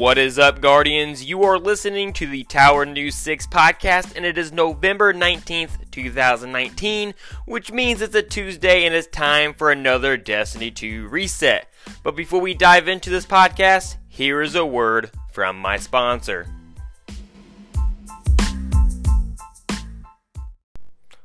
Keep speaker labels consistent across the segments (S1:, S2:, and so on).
S1: What is up, Guardians? You are listening to the Tower News 6 podcast, and it is November 19th, 2019, which means it's a Tuesday and it's time for another Destiny 2 reset. But before we dive into this podcast, here is a word from my sponsor.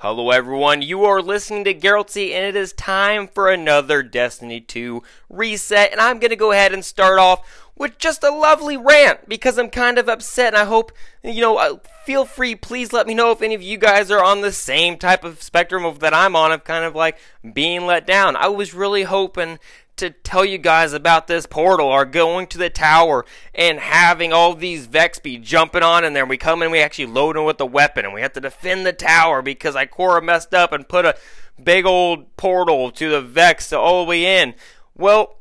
S1: Hello, everyone. You are listening to Geraltzy, and it is time for another Destiny 2 reset. And I'm going to go ahead and start off with just a lovely rant because I'm kind of upset. And I hope, you know, uh, feel free, please let me know if any of you guys are on the same type of spectrum of that I'm on of kind of like being let down. I was really hoping to tell you guys about this portal or going to the tower and having all these Vex be jumping on and then we come in we actually load them with the weapon and we have to defend the tower because Ikora messed up and put a big old portal to the Vex all the way in. Well,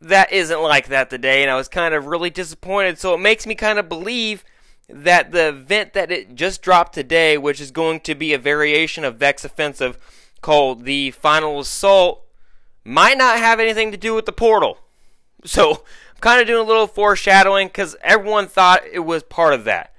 S1: that isn't like that today and I was kind of really disappointed so it makes me kind of believe that the event that it just dropped today, which is going to be a variation of Vex Offensive called the Final Assault, might not have anything to do with the portal. So I'm kind of doing a little foreshadowing because everyone thought it was part of that.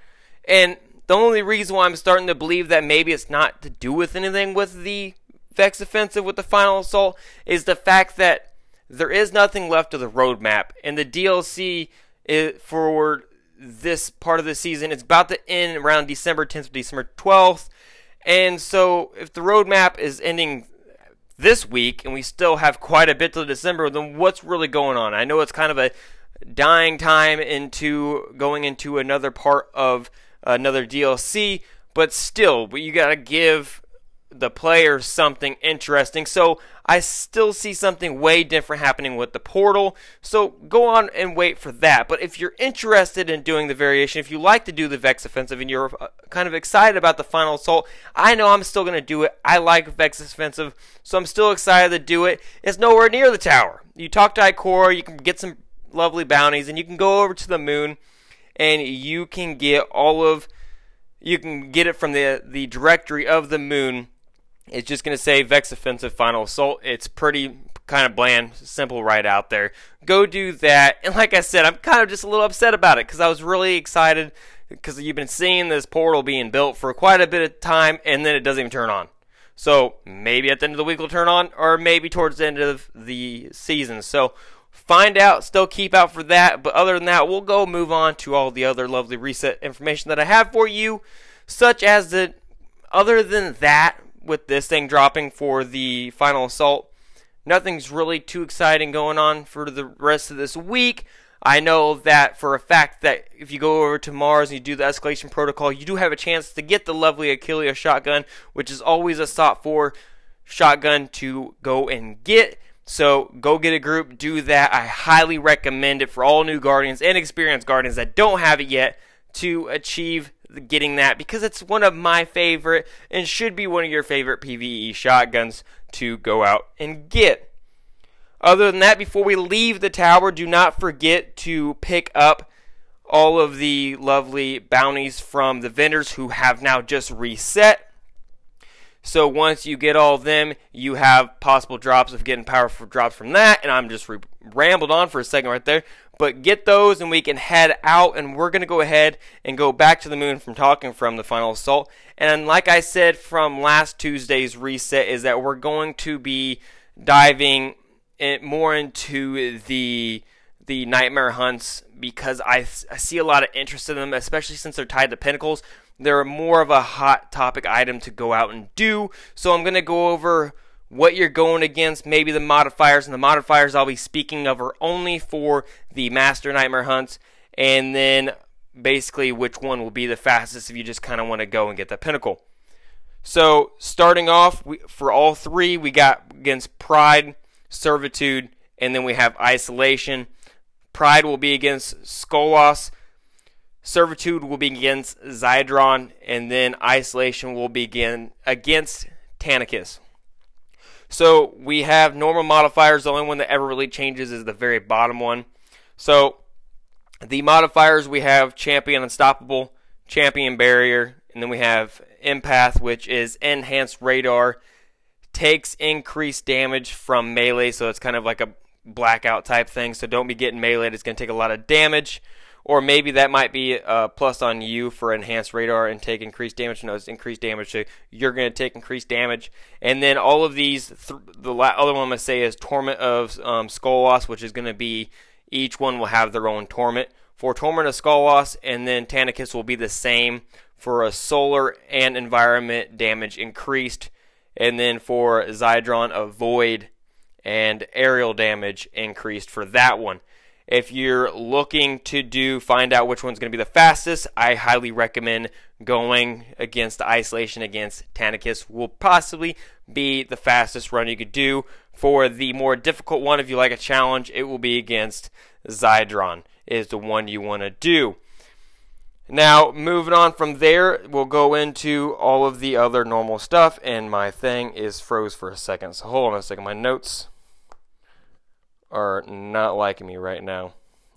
S1: And the only reason why I'm starting to believe that maybe it's not to do with anything with the Vex Offensive with the Final Assault is the fact that there is nothing left of the roadmap. And the DLC eh, for this part of the season is about to end around December 10th, December 12th. And so if the roadmap is ending this week and we still have quite a bit till December, then what's really going on? I know it's kind of a dying time into going into another part of another DLC, but still, you got to give the players something interesting. So I still see something way different happening with the portal. So go on and wait for that. But if you're interested in doing the variation, if you like to do the Vex offensive and you're uh, kind of excited about the final assault, I know I'm still going to do it. I like Vex offensive, so I'm still excited to do it. It's nowhere near the tower. You talk to Ikora, you can get some lovely bounties, and you can go over to the moon and you can get all of you can get it from the the directory of the moon it's just going to say Vex Offensive Final Assault. It's pretty kind of bland, simple right out there. Go do that. And like I said, I'm kind of just a little upset about it because I was really excited because you've been seeing this portal being built for quite a bit of time and then it doesn't even turn on. So maybe at the end of the week it'll turn on or maybe towards the end of the season. So find out, still keep out for that. But other than that, we'll go move on to all the other lovely reset information that I have for you, such as the other than that, with this thing dropping for the final assault. Nothing's really too exciting going on for the rest of this week. I know that for a fact that if you go over to Mars and you do the escalation protocol, you do have a chance to get the lovely IKELOS shotgun, which is always a sought for shotgun to go and get. So go get a group, do that. I highly recommend it for all new Guardians and experienced Guardians that don't have it yet to achieve getting that because it's one of my favorite and should be one of your favorite PvE shotguns to go out and get. Other than that, before we leave the tower, do not forget to pick up all of the lovely bounties from the vendors who have now just reset. So once you get all of them, you have possible drops of getting powerful drops from that. And I'm just re- rambled on for a second right there. But get those and we can head out and we're going to go ahead and go back to the moon from talking from the final assault. And like I said from last Tuesday's reset is that we're going to be diving in more into the the nightmare hunts because I, I see a lot of interest in them, especially since they're tied to pinnacles. They're more of a hot topic item to go out and do. So I'm going to go over what you're going against, maybe the modifiers, and the modifiers I'll be speaking of are only for the Master Nightmare hunts, and then basically which one will be the fastest if you just kind of want to go and get the pinnacle. So starting off we, for all three, we got against Pride, Servitude, and then we have Isolation. Pride will be against Skolas. Servitude will be against Zydron, and then Isolation will begin against Tanikus. So we have normal modifiers. The only one that ever really changes is the very bottom one. So the modifiers we have Champion Unstoppable, Champion Barrier, and then we have Empath, which is Enhanced Radar. Takes increased damage from melee, so it's kind of like a blackout type thing. So don't be getting melee. It's going to take a lot of damage. Or maybe that might be a plus on you for enhanced radar and take increased damage. No, it's increased damage, so you're going to take increased damage. And then all of these, th- the la- other one I'm going to say is Torment of um, loss, which is going to be each one will have their own torment. For Torment of Skolas, and then Tanikus will be the same for a solar and environment damage increased. And then for Zydron, a void and aerial damage increased for that one. If you're looking to do find out which one's going to be the fastest, I highly recommend going against isolation against Tanikus will possibly be the fastest run you could do. For the more difficult one, if you like a challenge, it will be against Zydron is the one you want to do. Now, moving on from there, we'll go into all of the other normal stuff, and my thing is froze for a second. So hold on a second. My notes are not liking me right now.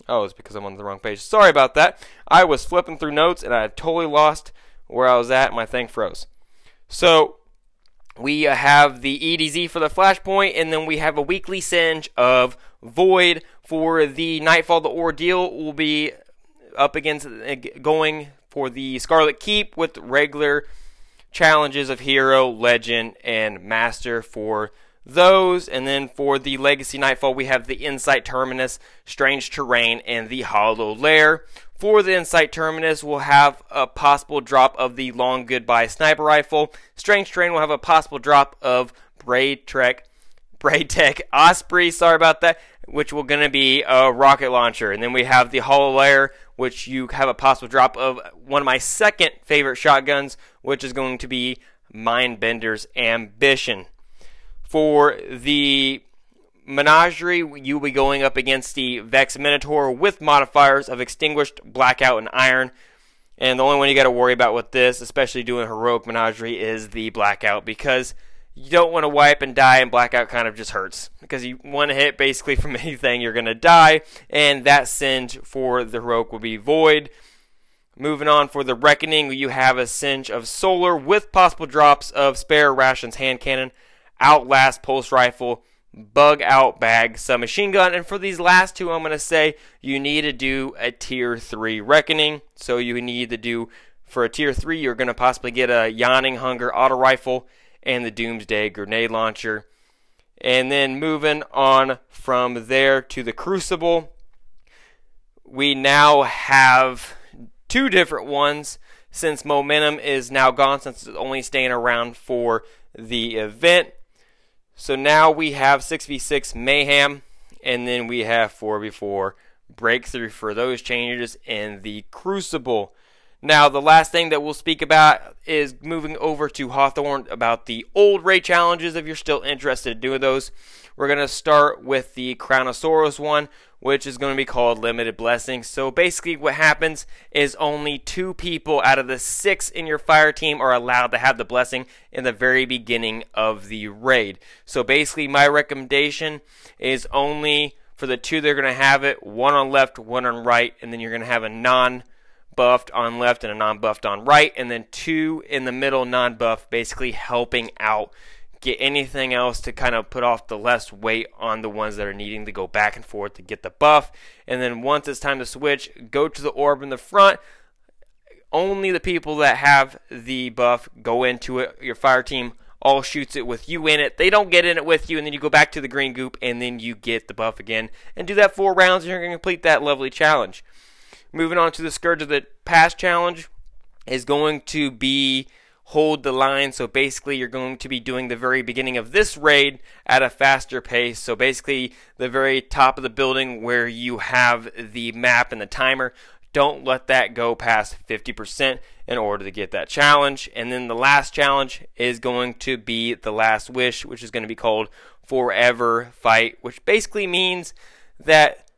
S1: Oh, it's because I'm on the wrong page. Sorry about that. I was flipping through notes and I totally lost where I was at. My thing froze. So we have the EDZ for the flashpoint, and then we have a weekly singe of Void for the Nightfall. The Ordeal will be up against uh, going for the Scarlet Keep with regular challenges of Hero, Legend, and Master for those. And then for the Legacy Nightfall, we have the Insight Terminus, Strange Terrain, and the Hollow Lair. For the Insight Terminus, we'll have a possible drop of the Long Goodbye Sniper Rifle. Strange Terrain will have a possible drop of Braid Trek. BrayTech Osprey, sorry about that, which will going to be a rocket launcher. And then we have the Hollow Lair, which you have a possible drop of one of my second favorite shotguns, which is going to be Mindbender's Ambition. For the Menagerie, you will be going up against the Vex Minotaur with modifiers of Extinguished, Blackout, and Iron. And the only one you got to worry about with this, especially doing Heroic Menagerie, is the Blackout because you don't want to wipe and die, and Blackout kind of just hurts. Because you one hit basically from anything, you're going to die, and that singe for the Heroic will be Void. Moving on for the Reckoning, you have a singe of Solar with possible drops of Spare Rations Hand Cannon Outlast Pulse Rifle, Bug Out Bag, Submachine Gun. And for these last two, I'm going to say you need to do a Tier 3 Reckoning. So you need to do, for a Tier 3, you're going to possibly get a Yawning Hunger Auto Rifle and the Doomsday Grenade Launcher. And then moving on from there to the Crucible, we now have two different ones since momentum is now gone, since it's only staying around for the event. So now we have 6v6 Mayhem, and then we have 4v4 Breakthrough for those changes in the Crucible. Now, the last thing that we'll speak about is moving over to Hawthorne about the old raid challenges if you're still interested in doing those. We're going to start with the Crown of Sorrow one, which is going to be called Limited Blessings. So basically, what happens is only two people out of the six in your fire team are allowed to have the blessing in the very beginning of the raid. So basically, my recommendation is only for the two that are going to have it one on left, one on right, and then you're going to have a non buffed on left and a non buffed on right, and then two in the middle non buff, basically helping out get anything else to kind of put off the less weight on the ones that are needing to go back and forth to get the buff. And then once it's time to switch, go to the orb in the front. Only the people that have the buff go into it. Your fire team all shoots it with you in it. They don't get in it with you, and then you go back to the green goop, and then you get the buff again. And do that four rounds, and you're going to complete that lovely challenge. Moving on to the Scourge of the Past challenge is going to be hold the line. So basically, you're going to be doing the very beginning of this raid at a faster pace. So basically, the very top of the building where you have the map and the timer. Don't let that go past 50% in order to get that challenge. And then the last challenge is going to be the last wish, which is going to be called Forever Fight, which basically means that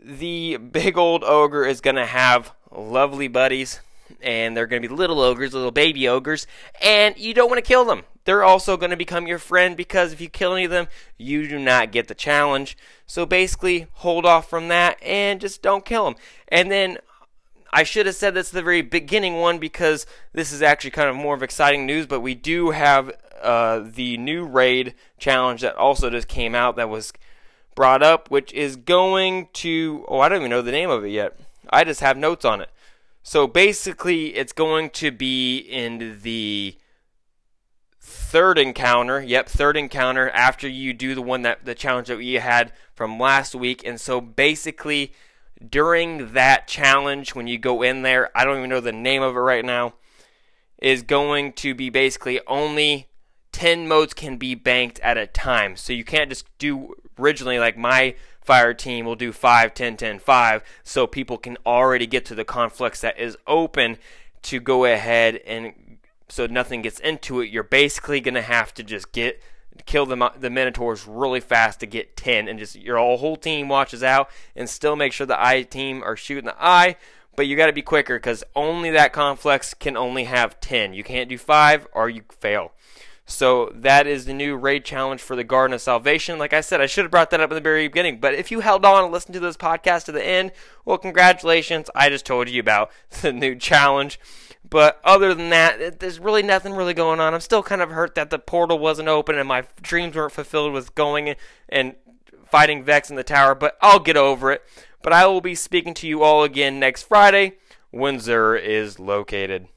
S1: the big old ogre is going to have lovely buddies and they're going to be little ogres, little baby ogres, and you don't want to kill them. They're also going to become your friend because if you kill any of them, you do not get the challenge. So basically, hold off from that and just don't kill them. And then I should have said this at the very beginning one because this is actually kind of more of exciting news, but we do have uh, the new raid challenge that also just came out that was brought up, which is going to oh I don't even know the name of it yet. I just have notes on it. So basically, it's going to be in the third encounter. Yep, third encounter after you do the one that the challenge that we had from last week. And so basically, during that challenge, when you go in there, I don't even know the name of it right now, is going to be basically only 10 motes can be banked at a time. So you can't just do originally like my fire team will do 5, 10, 10, 5, so people can already get to the conflux that is open to go ahead and so nothing gets into it. You're basically going to have to just get kill the the minotaurs really fast to get 10 and just your whole team watches out and still make sure the eye team are shooting the eye but you got to be quicker because only that conflux can only have 10 you can't do 5 or you fail so that is the new raid challenge for the Garden of Salvation. Like I said, I should have brought that up in the very beginning. But if you held on and listened to this podcast to the end, well, congratulations. I just told you about the new challenge. But other than that, there's really nothing really going on. I'm still kind of hurt that the portal wasn't open and my dreams weren't fulfilled with going and fighting Vex in the tower. But I'll get over it. But I will be speaking to you all again next Friday when Xur is located.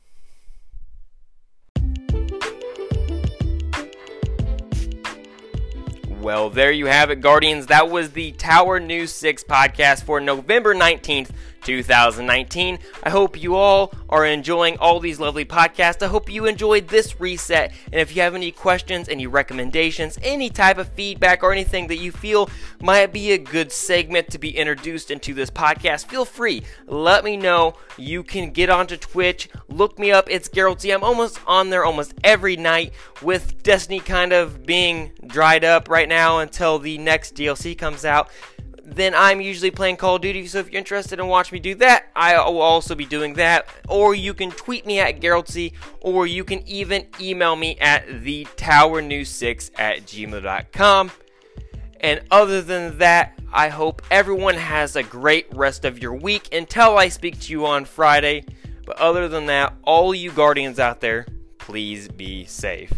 S1: Well, there you have it, Guardians. That was the Tower News 6 podcast for November 19th, 2019. I hope you all are enjoying all these lovely podcasts. I hope you enjoyed this reset. And if you have any questions, any recommendations, any type of feedback, or anything that you feel might be a good segment to be introduced into this podcast, feel free. Let me know. You can get onto Twitch, look me up. It's Geralty. I'm almost on there almost every night with Destiny kind of being dried up right now until the next DLC comes out then I'm usually playing Call of Duty. So if you're interested in watching me do that, I will also be doing that. Or you can tweet me at Geraltsy, or you can even email me at thetowernews6 at gmail.com. And other than that, I hope everyone has a great rest of your week until I speak to you on Friday. But other than that, all you Guardians out there, please be safe.